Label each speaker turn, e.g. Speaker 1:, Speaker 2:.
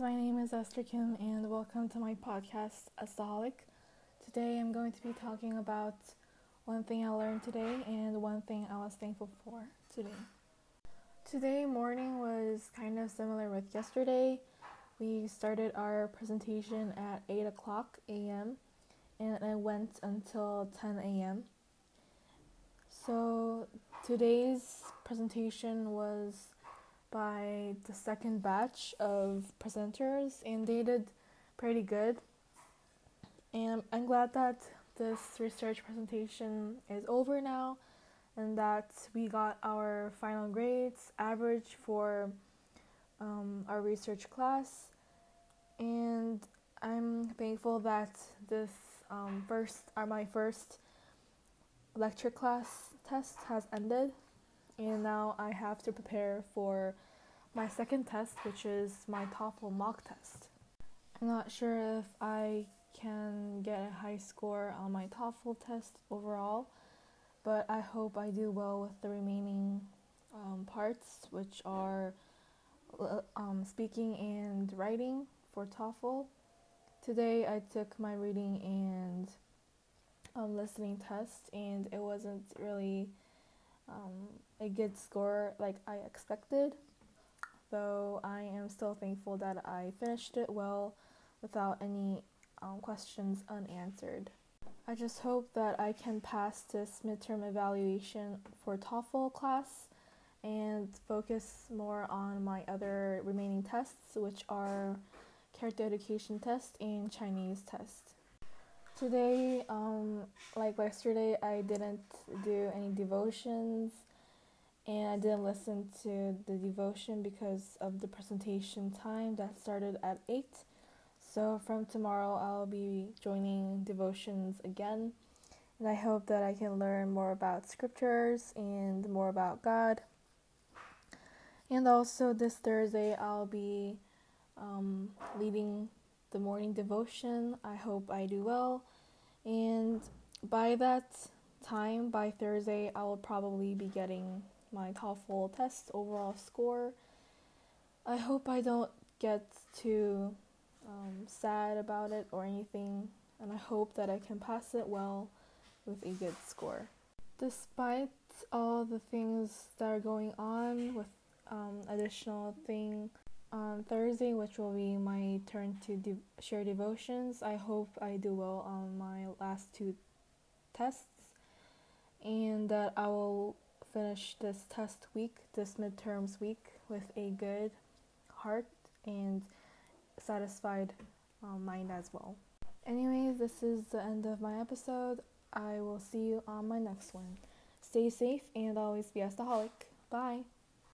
Speaker 1: is Esther Kim, and welcome to my podcast, Estaholic. Today I'm going to be talking about one thing I learned today and one thing I was thankful for today. Today morning was kind of similar with yesterday. We started our presentation at 8 o'clock a.m. and it went until 10 a.m. So today's presentation was by the second batch of presenters, and they did pretty good. And I'm glad that this research presentation is over now and that we got our final grades average for um, our research class. And I'm thankful that this um, first, are my first lecture class test has ended and now I have to prepare for my second test, which is my TOEFL mock test. I'm not sure if I can get a high score on my TOEFL test overall, but I hope I do well with the remaining um, parts, which are uh, um, speaking and writing for TOEFL. Today I took my reading and um, listening test, and it wasn't really um, a good score like I expected, though I am still thankful that I finished it well without any um, questions unanswered. I just hope that I can pass this midterm evaluation for TOEFL class and focus more on my other remaining tests, which are character education test and Chinese test. Today, um, like yesterday, I didn't do any devotions and I didn't listen to the devotion because of the presentation time that started at 8. So, from tomorrow, I'll be joining devotions again. And I hope that I can learn more about scriptures and more about God. And also, this Thursday, I'll be um, leading the morning devotion. I hope I do well. And by that time, by Thursday, I will probably be getting my TOEFL test overall score. I hope I don't get too um, sad about it or anything, and I hope that I can pass it well with a good score. Despite all the things that are going on with um, additional thing on Thursday, which will be my turn to de- share devotions. I hope I do well on my last two tests and that I will finish this test week, this midterms week, with a good heart and satisfied um, mind as well. Anyways, this is the end of my episode. I will see you on my next one. Stay safe and always be a Bye.